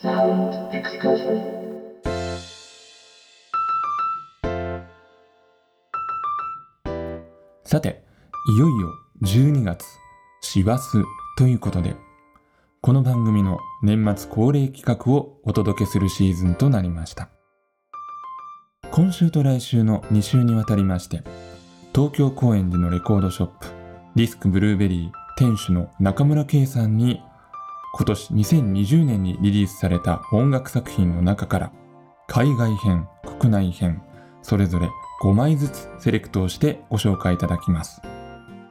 Sound excursion. さて、いよいよ12月、師走ということで、この番組の年末恒例企画をお届けするシーズンとなりました。今週と来週の2週にわたりまして、東京高円寺のレコードショップ、ディスクブルーベリー店主の中村圭さんに、今年2020年にリリースされた音楽作品の中から、海外編、国内編、それぞれ5枚ずつセレクトをしてご紹介いただきます。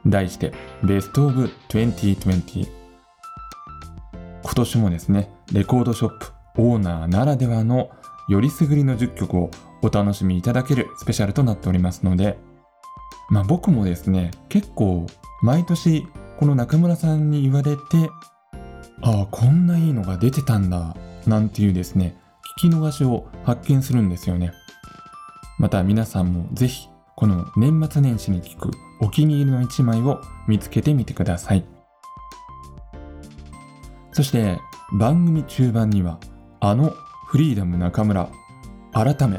題して、ベストオブ2020。今年もですね、レコードショップオーナーならではのよりすぐりの10曲をお楽しみいただけるスペシャルとなっておりますので、まあ僕もですね、結構毎年この中村さんに言われて、ああ、こんないいのが出てたんだ、なんていうですね、聞き逃しを発見するんですよね。また皆さんもぜひこの年末年始に聞くお気に入りの一枚を見つけてみてください。そして番組中盤にはあのフリーダム中村改め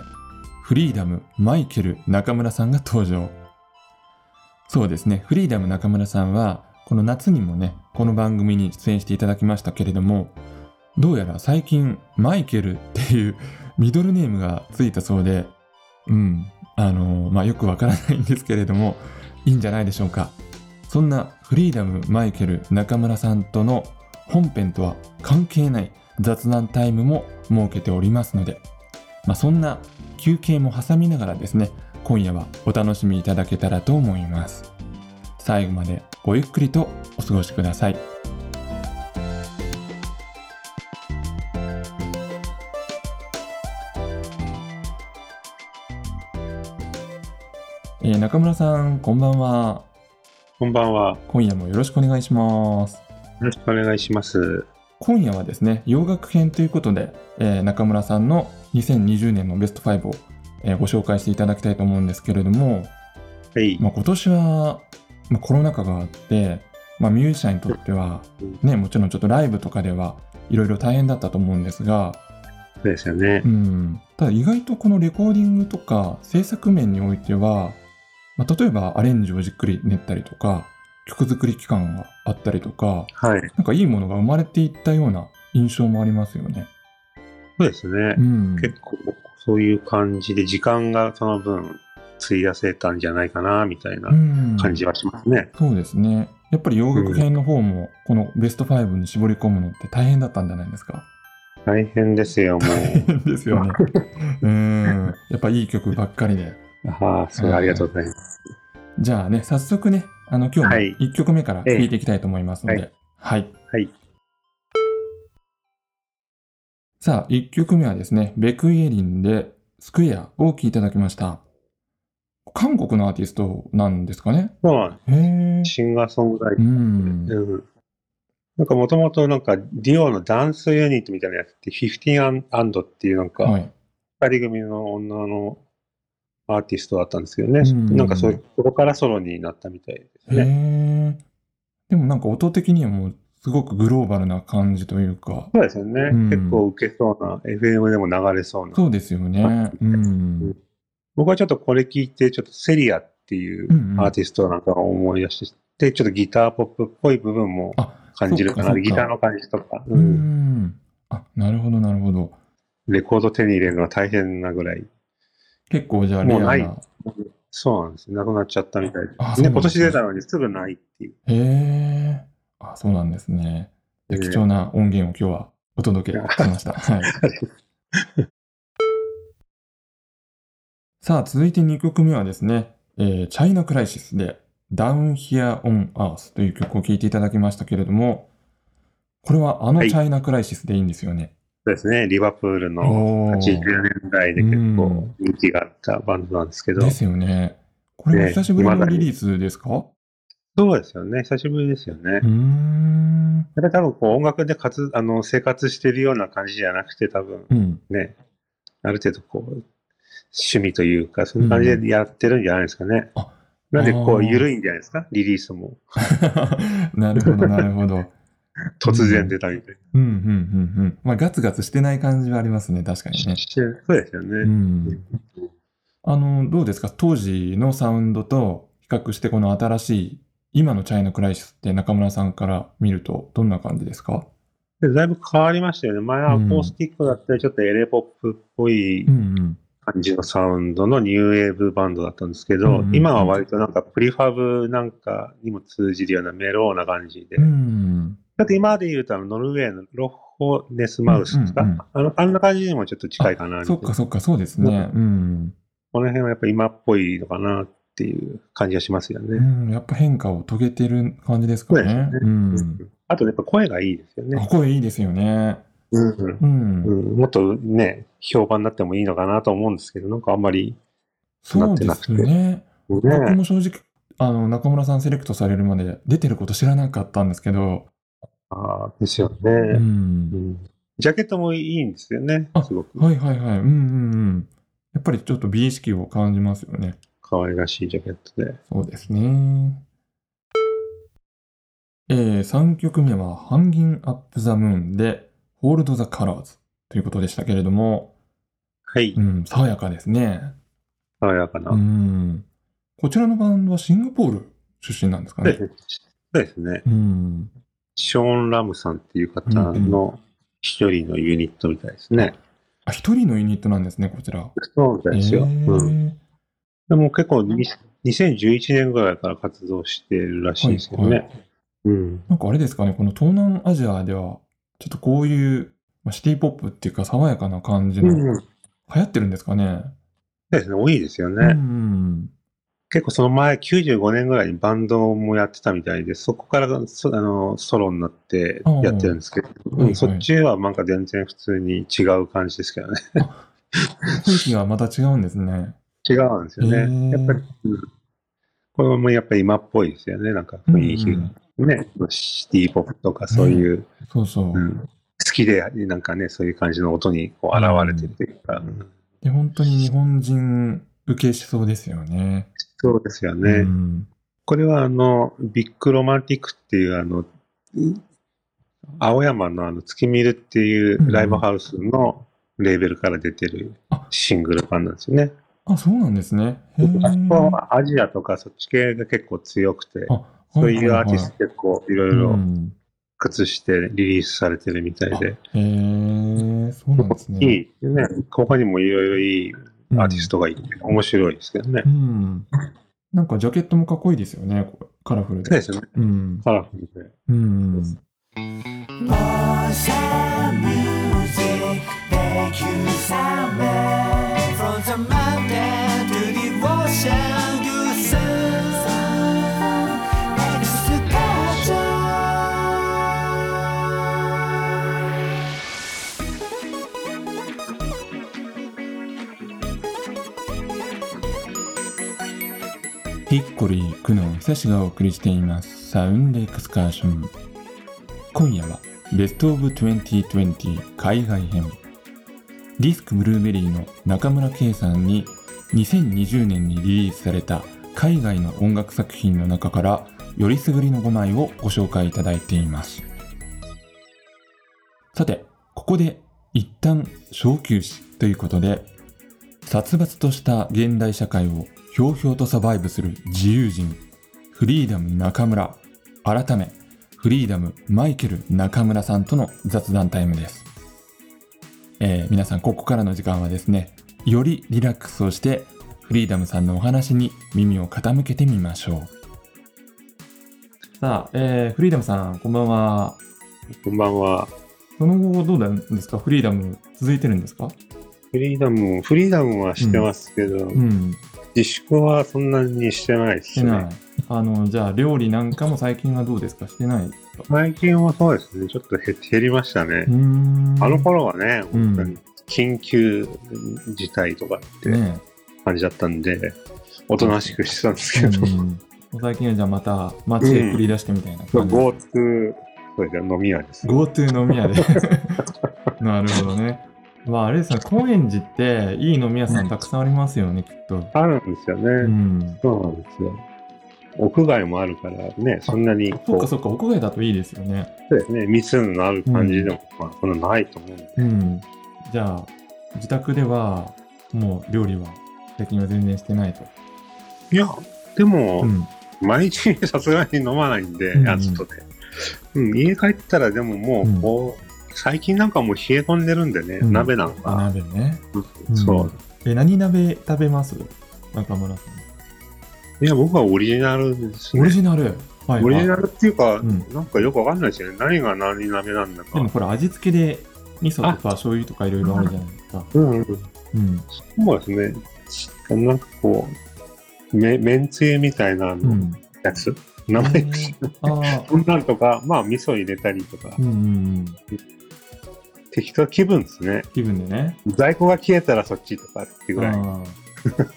フリーダムマイケル中村さんが登場。そうですね、フリーダム中村さんはこの夏にもね、この番組に出演していただきましたけれども、どうやら最近マイケルっていう ミドルネームがついたそうで、うん、あのまあ、よくわからないんですけれども、いいんじゃないでしょうか。そんなフリーダムマイケル中村さんとの本編とは関係ない雑談タイムも設けておりますので、まあ、そんな休憩も挟みながらですね、今夜はお楽しみいただけたらと思います。最後までごゆっくりとお過ごしください。えー中村さん、こんばんは。こんばんは。よ今夜もよろしくお願いします。ろしくお願いします。今夜はですね、洋楽編ということで、えー中村さんの2020年のベスト5を、えーご紹介していただきたいと思うんですけれども、はい。まあ、今年は、まあ、コロナ禍があって、まあ、ミュージシャンにとっては、ね、もちろんちょっとライブとかではいろいろ大変だったと思うんですが、そうですよねう。ん、ただ意外とこのレコーディングとか制作面においては、まあ、例えばアレンジをじっくり練ったりとか、曲作り期間があったりとか、はい。なんかいいものが生まれていったような印象もありますよね。そうですねう。ん。結構、そういう感じで、時間がその分、費やせたんじゃないかな、みたいなうん感じはしますね。そうですね。やっぱり洋楽編の方も、このベスト5に絞り込むのって大変だったんじゃないですか？大変ですよ、もう。ですよね。うん。やっぱいい曲ばっかりで。ああ、すごいありがとうございます。じゃあね、早速ね、あの、今日もはい1曲目から聴いていきたいと思いますので。えはい。はい。さあ、1曲目はですね、ベクイエリンでスクエアを聴いていただきました。韓国のアーティストなんですかね？そうなんでへえ。すシンガーソングライうター。ん。うん。なんかもともとなんか、ディオのダンスユニットみたいなやつって、15アンドっていうなんか、はい。二人組の女のアーティストだったんですけどね。うんなんかそういう、そこからソロになったみたいですへね。え。でもなんか音的にはもうすごくグローバルな感じというか。そうですよね。うん結構受けそうな、FM でも流れそうな。そうですよね。うん。僕はちょっとこれ聞いて、ちょっとセリアっていうアーティストなんかを思い出して、ちょっとギターポップっぽい部分もあ、感じるかな。ギターの感じとか、ううんん。あ、なるほどなるほど。レコード手に入れるのは大変なぐらい。結構じゃあレアもうないな。そうなんです。なくなっちゃったみたいであす。で、今そうなんですね年出たのにすぐないっていう。へえ。あ、そうなんですね。で貴重な音源を今日はお届けしました。はい。さあ、続いて2曲目はですね、えー、チャイナクライシスで Down Here on Earth という曲を聴いていただきましたけれども、これはあのはいチャイナクライシスでいいんですよね。そうですね。リバプールのおー80年代で結構人気があったバンドなんですけど、ですよね。これはね久しぶりのリリースですか、そうですよね。久しぶりですよね。うーん。多分こう音楽で活あの生活してるような感じじゃなくて、多分うん。ね、ある程度こう、趣味というか、そんな感じでやってるんじゃないですかね。あなんでこう、緩いんじゃないですか？リリースも。なるほど、なるほど。突然出たみたいうんうんうんうん。まあ、ガツガツしてない感じはありますね、確かにな。ね。そうですようね。ん。あの、どうですか？当時のサウンドと比較して、この新しい、今のチャイナクライシスって中村さんから見ると、どんな感じですか？でだいぶ変わりましたよね。前はアコースティックだったり、ちょっとエレポップっぽいうんうん。感じのサウンドのニューウェーブバンドだったんですけど、うん今は割となんかプリファブなんかにも通じるようなメローな感じで。うん。だって今で言うとあのノルウェーのロッホネスマウスですか、うんうんうんあのあんな感じにもちょっと近いかなそっかそっか、そうですね。うん。この辺はやっぱ今っぽいのかなっていう感じがしますよね。うん、やっぱ変化を遂げてる感じですかね。ねうん。あとやっぱ声がいいですよね。声いいですよね。うんうん。うんもっとね、評判になってもいいのかなと思うんですけど、なんかあんまり、そうですね。ね、僕も正直、あの、中村さんセレクトされるまで出てること知らなかったんですけど、ああ、ですよね、う。うんんジャケットもいいんですよねあ、すごく。はいはいはい。うんうんうん。やっぱりちょっと美意識を感じますよね。可愛らしいジャケットで。そうですね。えー、3曲目は、ハンギンアップザムーンで、ホールドザカラーズということでしたけれども、はい。うん、爽やかですね。爽やかな。うん。こちらのバンドはシンガポール出身なんですかね。そうですね。うん。ショーン・ラムさんっていう方の一人のユニットみたいですね。あ、一人のユニットなんですね、こちら。そうですよ。えーうん、でも結構に2011年ぐらいから活動してるらしいですけどね。はいはうん。なんかあれですかね、この東南アジアでは、ちょっとこういう、まあ、シティポップっていうか爽やかな感じの、うん、流行ってるんですかね？そうですね。多いですよね。うん。結構その前、95年ぐらいにバンドもやってたみたいで、そこからそあのソロになってやってるんですけど、うんはいそっちはなんか全然普通に違う感じですけどね。雰囲気がまた違うんですね。違うんですよね。へーやっぱり、うんこれもやっぱり今っぽいですよね、なんか雰囲気が。うんね、シティポップとかそういう、そうそう。うん好きで、なんかね、そういう感じの音にこう現れてるというか、うんで、本当に日本人受けしそうですよね。そうですよね。うん。これはあの、ビッグロマンティックっていうあの、うん青山のあの、月見るっていうライブハウスのレーベルから出てるあシングル版なんですよね。あ、そうなんですね。へあそこーはアジアとかそっち系が結構強くて、あそういうアーティスト結構いろいろうん靴してリリースされてるみたいで、へえ、そうなんですね。いいね。他にもいろいろいいアーティストがいて、面白いですけどねう。ん。なんかジャケットもかっこいいですよね。カラフルで。そうですよね。うん。カラフルで。うん。ヒッコリー、クノン、久志がお送りしています。サウンドエクスカーション。今夜は、ベストオブ2020海外編。ディスクブルーベリーの中村圭さんに2020年にリリースされた海外の音楽作品の中からよりすぐりの5枚をご紹介いただいています。さて、ここで一旦小休止ということで、殺伐とした現代社会をひょうひょうとサバイブする自由人、フリーダム中村、改め、フリーダムマイケル中村さんとの雑談タイムです。えー皆さん、ここからの時間はですね、よりリラックスをして、フリーダムさんのお話に耳を傾けてみましょう。さあ、えーフリーダムさん、こんばんは。こんばんは。その後どうなんですか？フリーダム続いてるんですか？フリーダム、フリーダムはしてますけど、うん。自粛はそんなにしてないですね。。あの、じゃあ、料理なんかも最近はどうですか？してない？最近はそうですね、ちょっと減減りましたね。あの頃はね、うん本当に緊急事態とかってね感じだったんで、おとなしくしてたんですけど、うん最近はじゃあまた街へ繰り出してみたいな感じ。GoTo、そうですね、飲み屋です。GoTo 飲み屋で。なるほどね。まああれですね、高円寺っていい飲み屋さんたくさんありますよね、きっと。あるんですよね。うん。そうなんですよ。屋外もあるからね、そんなにそっかそっか、屋外だといいですよね。そうですね、密のある感じでも、まあ、そんなないと思うんで。うん。じゃあ、自宅では、もう料理は最近は全然してないと。いや、でも、うん。毎日さすがに飲まないんで、うんうん暑くて。うん、家帰ったらでももう、こう、最近なんかもう冷え込んでるんでね、うん鍋なんあ、か。鍋ね。うんそう。ん。え、何鍋食べます？中村さん。いや、僕はオリジナルですね。オリジナル？はい、オリジナルっていうか、うんなんかよくわかんないですよね。何が何鍋なんだか。でもこれ味付けで味噌とか醤油とかいろいろあるじゃないですか。うん、うん。うん。そうですね。なんかこう、め、めんつゆみたいなあのうん。やつ、名前、ああ。そんなんとか、まあ味噌入れたりとかう、んうんうん。適当気分ですね。気分でね。在庫が消えたらそっちとかっていうぐらい。あー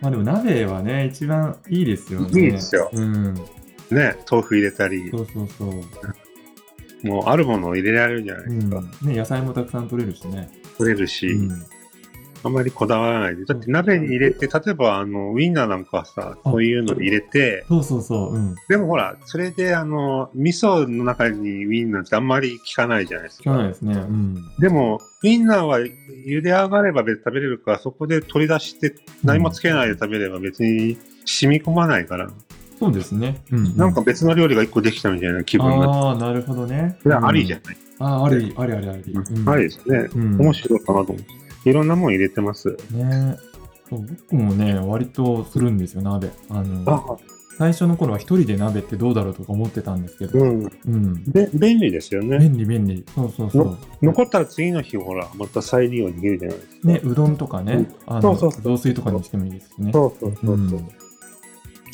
まあでも鍋はね、一番いいですよね。いいですようん。ね、豆腐入れたりそ、うそうそう。もうあるものを入れられるじゃないうですか。ん。ね、野菜もたくさん取れるしね。取れるし、うん。あんまりこだわらないで。だって鍋に入れて、例えばあの、ウインナーなんかはさ、あそういうの入れて、そうそうそう。うん。でもほら、それであの、味噌の中にウインナーってあんまり効かないじゃないですか。聞かないですね。うん。でも、ウインナーは茹で上がれば別に食べれるから、そこで取り出して何もつけないで食べれば別に染み込まないから、そうですね。うん。なんか別の料理が一個できたみたいな気分になって、ああ、なるほどね。それはありじゃん。ない？ああ、あり、ありありあり。うんありですね。うん面白いかなと思って。いろんなもん入れてます。ねそう僕もね、割とするんですよ、鍋。あの、あ、最初の頃は一人で鍋ってどうだろうとか思ってたんですけど、うん。うん。で、便利ですよね。便利便利。そうそうそ残ったら次の日、ほら、また再利用できるじゃないですか。う。ね、うどんとかね、あの、そうそう雑炊とかにしてもいいですしね。そうそうそうう。ん。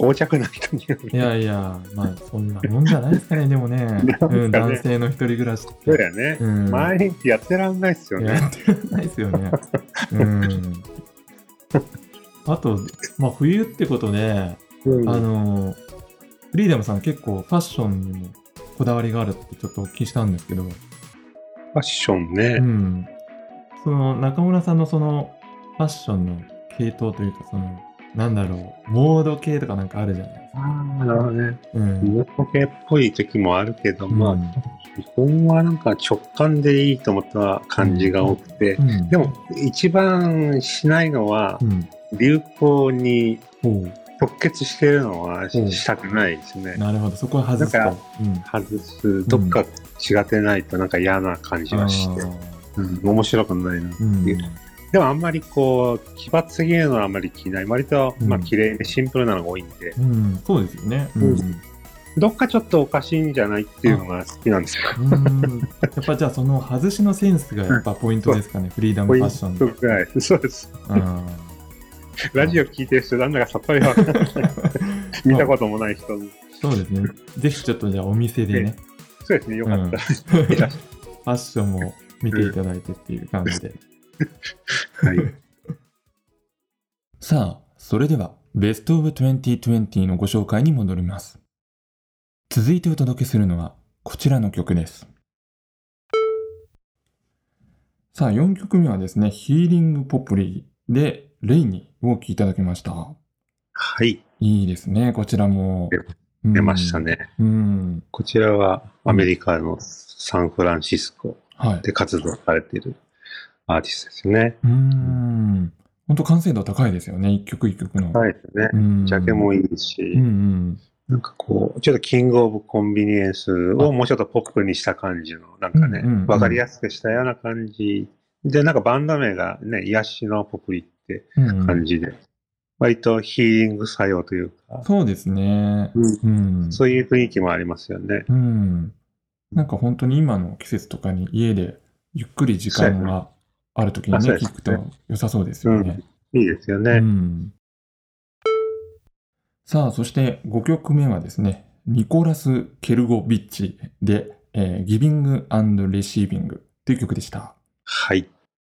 横着な人による。いやいや、まあ、そんなもんじゃないですかね、でもね。うん、男性の一人暮らしって。そうだよね。うん。毎日やってらんないっすよね。やってらんないですよね。うん。あと、まあ、冬ってことで、うんあの、フリーダムさん結構ファッションにもこだわりがあるってちょっとお聞きしたんですけど、ファッションうね。ん。その中村さんのそのファッションの系統というか、その、なんだろう、モード系とかなんかあるじゃないですか。ああ、なるほどね。うん。モー系っぽい時もあるけど、まあ、うん基本はなんか直感でいいと思った感じが多くて、うん、でも一番しないのはう、ん。流行に直結してるのはうんしたくないですね。なるほど、そこは外すと。外す、どっか違ってないとなんか嫌な感じがして、面白くないな。ーうん。でもあんまりこう、奇抜すぎるのはあんまり着ない。割と、うんまあ綺麗でシンプルなのが多いんで、うん、そうですよね。うん。うんどっかちょっとおかしいんじゃないっていうのが好きなんですよ。うんやっぱじゃあその外しのセンスがやっぱポイントですかね、フリーダムファッションで。トぐらい。そうです。うん ラジオ聞いてる人なんだかさっぱりわかんない。見たこともない人に。そうですね。ぜひちょっとじゃあお店でね、そうですね、よかったら。ファッションも見ていただいてっていう感じで。はい。さあ、それでは、ベストオブ2020のご紹介に戻ります。続いてお届けするのは、こちらの曲です。さあ、4曲目はですね、ヒーリングポプリで、レイニーを聴いただきました。はい。いいですね、こちらも。出ましたね。うん。こちらはアメリカのサンフランシスコはい。で活動されているアーティストですよね。うん。本当完成度高いですよね、一曲一曲の。はいですね。うん。ジャケもいいし、うんうん。なんかこう、ちょっとキングオブコンビニエンスをもうちょっとポップにした感じの、なんかねうんうんうん、わ、かりやすくしたような感じ。で、なんかバンド名がね、癒しのポプリってうんうん感じで、割とヒーリング作用というか、そうですね。うんうん。そういう雰囲気もありますよね。うん。なんか本当に今の季節とかに家でゆっくり時間があるときにね、聞くと良さそうですよね。いいですようね。ん。さあ、そして5曲目はですね、ニコラス・ケルゴビッチで、えー、ギビングレシービングという曲でした。はい。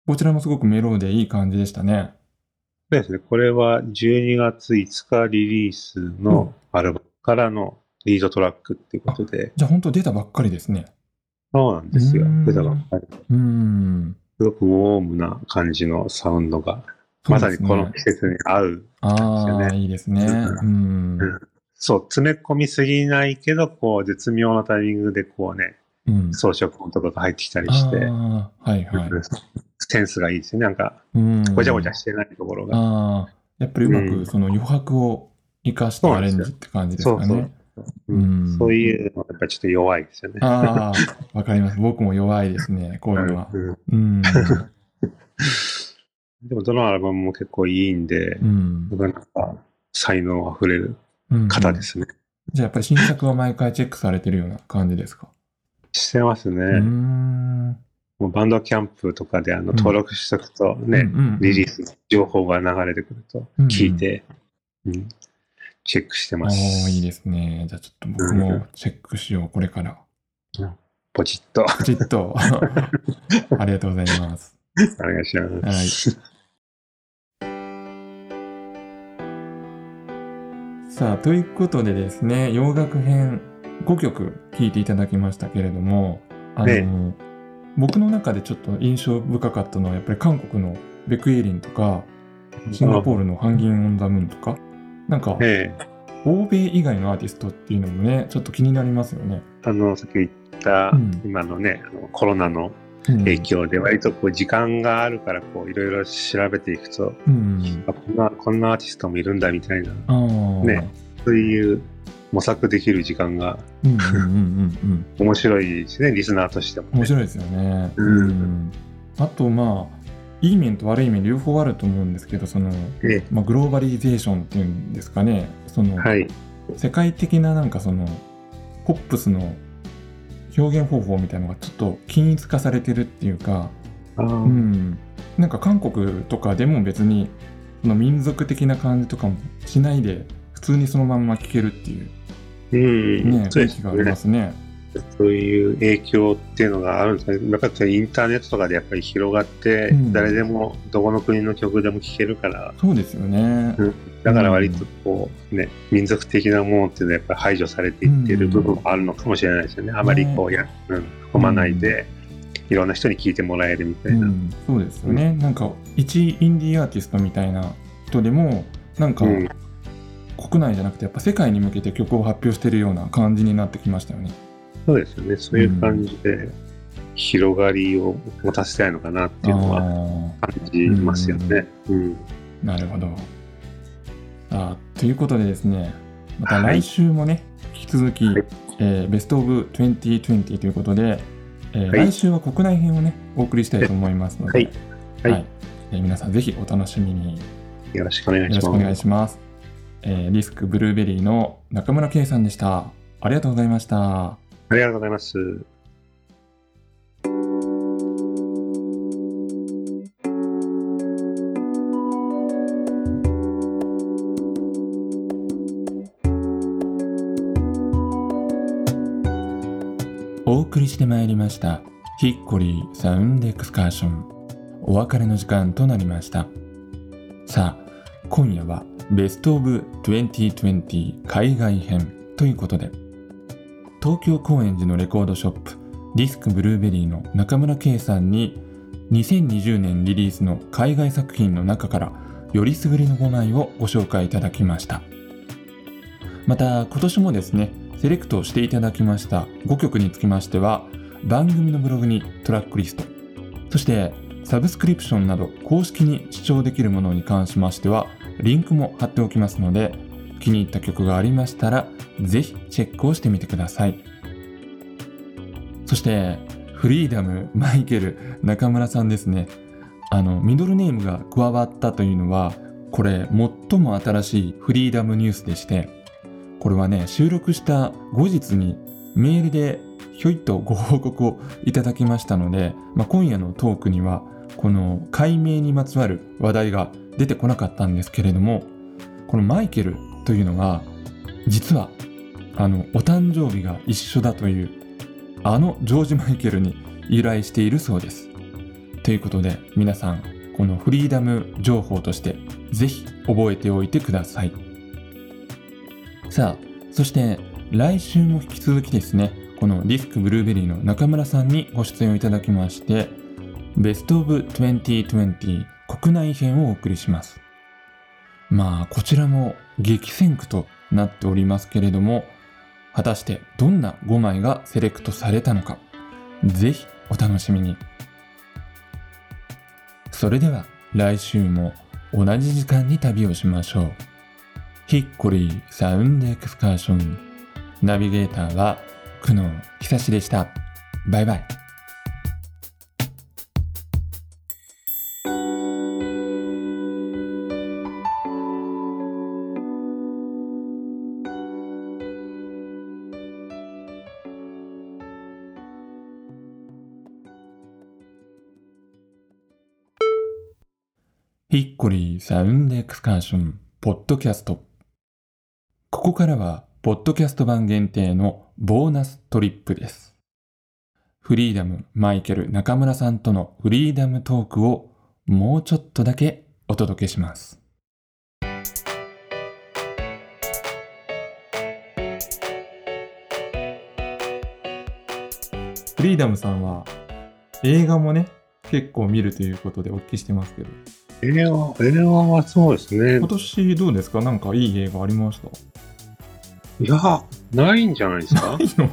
こちらもすごくメロでいい感じでしたね。そうですね。これは12月5日リリースのアルバムからのリードトラックっていうことで、じゃあ本当出たばっかりですね。そうなんですようん。出たばっかり。うん。すごくウォームな感じのサウンドが、まさにこの季節に合う、ああ、ですよねいいですね。ううん。そう、詰め込みすぎないけど、こう、絶妙なタイミングでこうね、うん。装飾音とかが入ってきたりして、ああ、はいはい。センスがいいですよね。なんか、うん。ごちゃごちゃしてないところが。ああ、やっぱりうまうんくその余白を生かしたアレンジって感じですかね。そうそううんそういうのぱりちょっと弱いですよね。ああ、わかります。僕も弱いですね、こういうのは。うんうん。でもどのアルバムも結構いいんでう、ん。僕はなんか才能あふれるうん方で。すね。じゃあやっぱり新作は毎回チェックされてるような感じですか？してますね。う。もうバンドキャンプとかであのうん登録しとくとね、うんうんリリースの情報が流れてくるとうん聞いて、うんチェックしておます。ー、いいですね。じゃあちょっと僕もチェックしよう、これから。ポチッとポチッと。ありがとうございます。お願いします。さあ、ということでですね、洋楽編5曲聴いていただきましたけれども、あの、ね僕の中でちょっと印象深かったのは、やっぱり韓国のベクエリンとか、シンガポールのハンギン・オン・ザ・ムーンとか、なんか、え欧米以外のアーティストっていうのもね、ちょっと気になりますよね。えあの、さっき言った、うん今のね、あのコロナのうん影響で割とこう時間があるからこういろいろ調べていくと、うん。あこんな、こんなアーティストもいるんだみたいな。ねそういう模索できる時間がうんうんうんうんうん。面白いですね、リスナーとしても、ね。面白いですよね。うんあとまあいい面と悪い面両方あると思うんですけどその、えまあ、グローバリゼーションっていうんですかねその、はい。世界的ななんかそのポップスの表現方法みたいなのがちょっと均一化されてるっていうか、うん、なんか韓国とかでも別にその民族的な感じとかもしないで普通にそのまんま聴けるっていううん、ね雰囲気がありま。すね。そういう影響っていうのがあるんですね。やっぱりインターネットとかでやっぱり広がって、うん誰でもどこの国の曲でも聴けるから、そうですよね。うんだから割とこうね、民族的なものっていうのはやっぱり排除されていってる部分もあるのかもしれないですよね。あまりこうや、うん、含まないで、いろんな人に聴いてもらえるみたいな。うん、そうですよね、なんか一インディーアーティストみたいな人でもなんかうん国内じゃなくてやっぱ世界に向けて曲を発表してるような感じになってきましたよね。そうですよね。そういう感じで広がりを持たせたいのかなっていうのはあ感じますよね。うん。ーなるほど。さあということでですねまたはい来週もね、引き続き、はいえーベストオブ2020ということで、えーはい来週は国内編をねお送りしたいと思いますので、はいはいえー皆さんぜひお楽しみに。よろしくお願いします。よろしくお願いします。えーリスクブルーベリーの中村圭さんでした。ありがとうございました。ありがとうございます。お送りしてまいりました。ヒッコリーサウンドエクスカーション。お別れの時間となりました。さあ、今夜はベストオブ2020海外編ということで、東京高円寺のレコードショップディスクブルーベリーの中村圭さんに2020年リリースの海外作品の中からよりすぐりの5枚をご紹介いただきました。また今年もですね、セレクトしていただきました5曲につきましては番組のブログにトラックリストそしてサブスクリプションなど公式に視聴できるものに関しましてはリンクも貼っておきますので気に入った曲がありましたらぜひチェックをしてみてください。そしてフリーダムマイケル中村さんですね。あのミドルネームが加わったというのはこれ最も新しいフリーダムニュースでしてこれはね収録した後日にメールでひょいっとご報告をいただきましたので、まあ、今夜のトークにはこの解明にまつわる話題が出てこなかったんですけれどもこのマイケルというのが実はあのお誕生日が一緒だというあのジョージ・マイケルに由来しているそうです。ということで皆さんこのフリーダム情報としてぜひ覚えておいてください。さあ、そして来週も引き続きですね、このディスクブルーベリーの中村さんにご出演をいただきまして、ベストオブ2020国内編をお送りします。まあ、こちらも激戦区となっておりますけれども、果たしてどんな5枚がセレクトされたのか、ぜひお楽しみに。それでは来週も同じ時間に旅をしましょう。ヒッコリーサウンドエクスカーション。ナビゲーターは久野久志でした。バイバイ。サウンドエクスカーションポッドキャスト。ここからは、ポッドキャスト版限定のボーナストリップです。フリーダム、マイケル、中村さんとのフリーダムトークをもうちょっとだけお届けします。フリーダムさんは映画もね、結構見るということでお聞きしてますけど、映画、映画はそうですね今。年どうですか？なんかいい映画ありました？いや、ないんじゃないですか？ないの？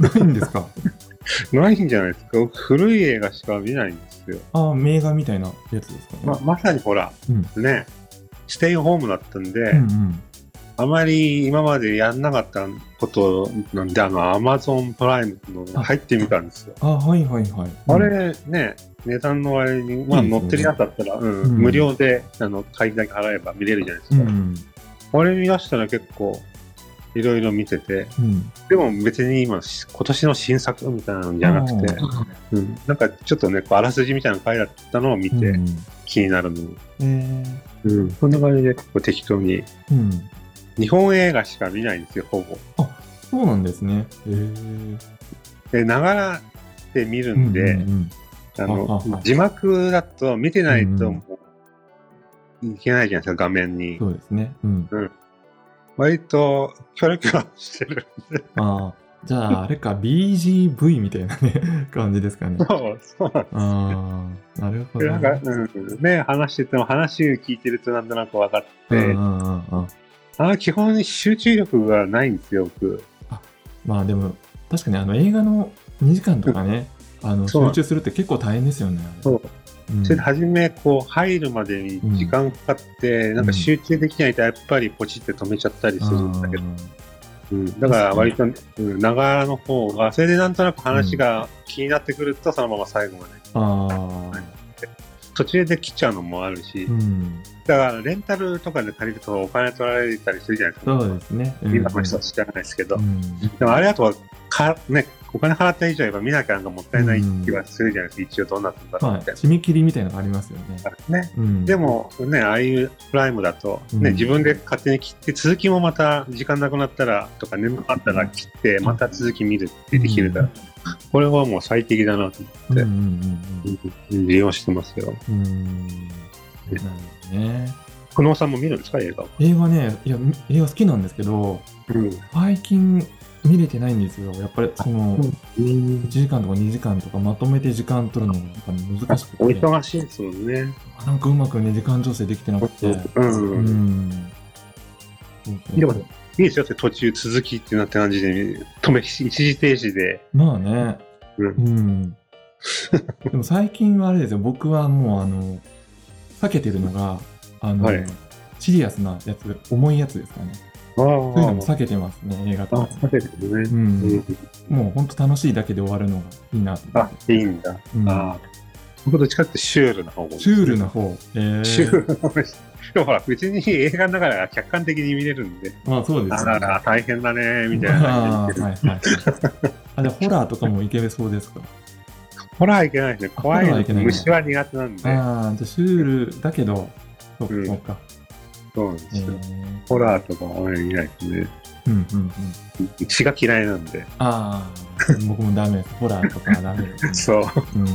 ないんですか？ないんじゃないですか？僕古い映画しか見ないんですよ。ああ、名画みたいなやつですかね。ま、まさにほら、うんね、ステイホームだったんで、うんうん。あまり今までやんなかったことなんで、あの、アマゾンプライムの入ってみたんですよ。あはいはいはい。あれね、値段の割に、まあ乗ってるやつだったら、うんうん無料で、あの、会費だけ払えば見れるじゃないですか。うんうん。あれ見出したら結構、いろいろ見てて、うん。でも別に今、し今年の新作みたいなのじゃなくて、うん、なんかちょっとね、こうあらすじみたいなの書いてあったのを見てうん気になるの。えー、うん、そんな感じでこう適当に。うん。日本映画しか見ないんですよ、ほぼ。そうなんですね。えー、で、ながらで見るんで、うんうんあのあああ字幕だと見てないとうんうんもういけないじゃないですか、画面に。そうですね。うん。割とキョロキョロしてるんで。ああ、じゃああれか、BGV みたいなね、感じですかね。そう、そうなんですああ、なるほど、なんか、うん、ね、話してても話聞いてるとなんとなく分かって、うんうんうんうん。あの基本集中力がないんですよ、僕。まあでも、確かにあの映画の2時間とかね、あの集中するって結構大変ですよね。そう。うん。それで初めこう入るまでに時間かかって、なんか集中できないとやっぱりポチって止めちゃったりするんだけど、うん、だから割と、うん、ながらの方がそれでなんとなく話が気になってくるとそのまま最後まで。ああ、途中で切っちゃうのもあるし、うん、だからレンタルとかで借りるとお金取られたりするじゃないですか。そうですね。うん。今の人は知らないですけど、うん。でもあれだとか、ね、お金払った以上やっぱ見なきゃなんかもったいない気がするじゃないですか、一応どうなってんだろうはいみたい、締め切りみたいなのがありますよね。な。ね。うん、でもね、ああいうプライムだと、ねうん。自分で勝手に切って、続きもまた時間なくなったらとか、眠かったら切って、また続き見るってできるから、これはもう最適だなと思んって、うん。利用してますよ。うんうん。うんなるほどね。久能さんも見るんですか、映画を。映画ね、いや、映画好きなんですけど、うん。最近見れてないんですよ。やっぱりその、うん1時間とか2時間とかまとめて時間取るのがやっぱり難しくおて、忙しいですもんね。なんかうまくね、時間調整できてなくて。うん。ういん。でもいですよって途中続きってなった感じで、止め、一時停止で。まあね、うんうん。でも最近はあれですよ、僕はもうあの、避けてるのが、あの、はいシリアスなやつ、重いやつですかね。そういうのも避けてますね、映画とあ、か。避けてるね。う。うんん。もう本当楽しいだけで終わるのがいいなと思あ。いいんだ。うんああ。僕どっちかってシュールな方がシュールな方。えー、シュールな方 ほら、別に映画だから客観的に見れるんで、まあそうですね。あらら、大変だね、みたいなあはいはい。あ、でホラーとかもいけそうですか？ホラーいけないですね。怖いのいけないな虫は苦手なんで、ああ、じゃあシュールだけど、そうか、うんそうか。そうなんですえよ。ーホラーとかはあまり見ないですね。うんうんうん。血が嫌いなんで。ああ、僕もダメです。ホラーとかはダメです、ね。そう。うん。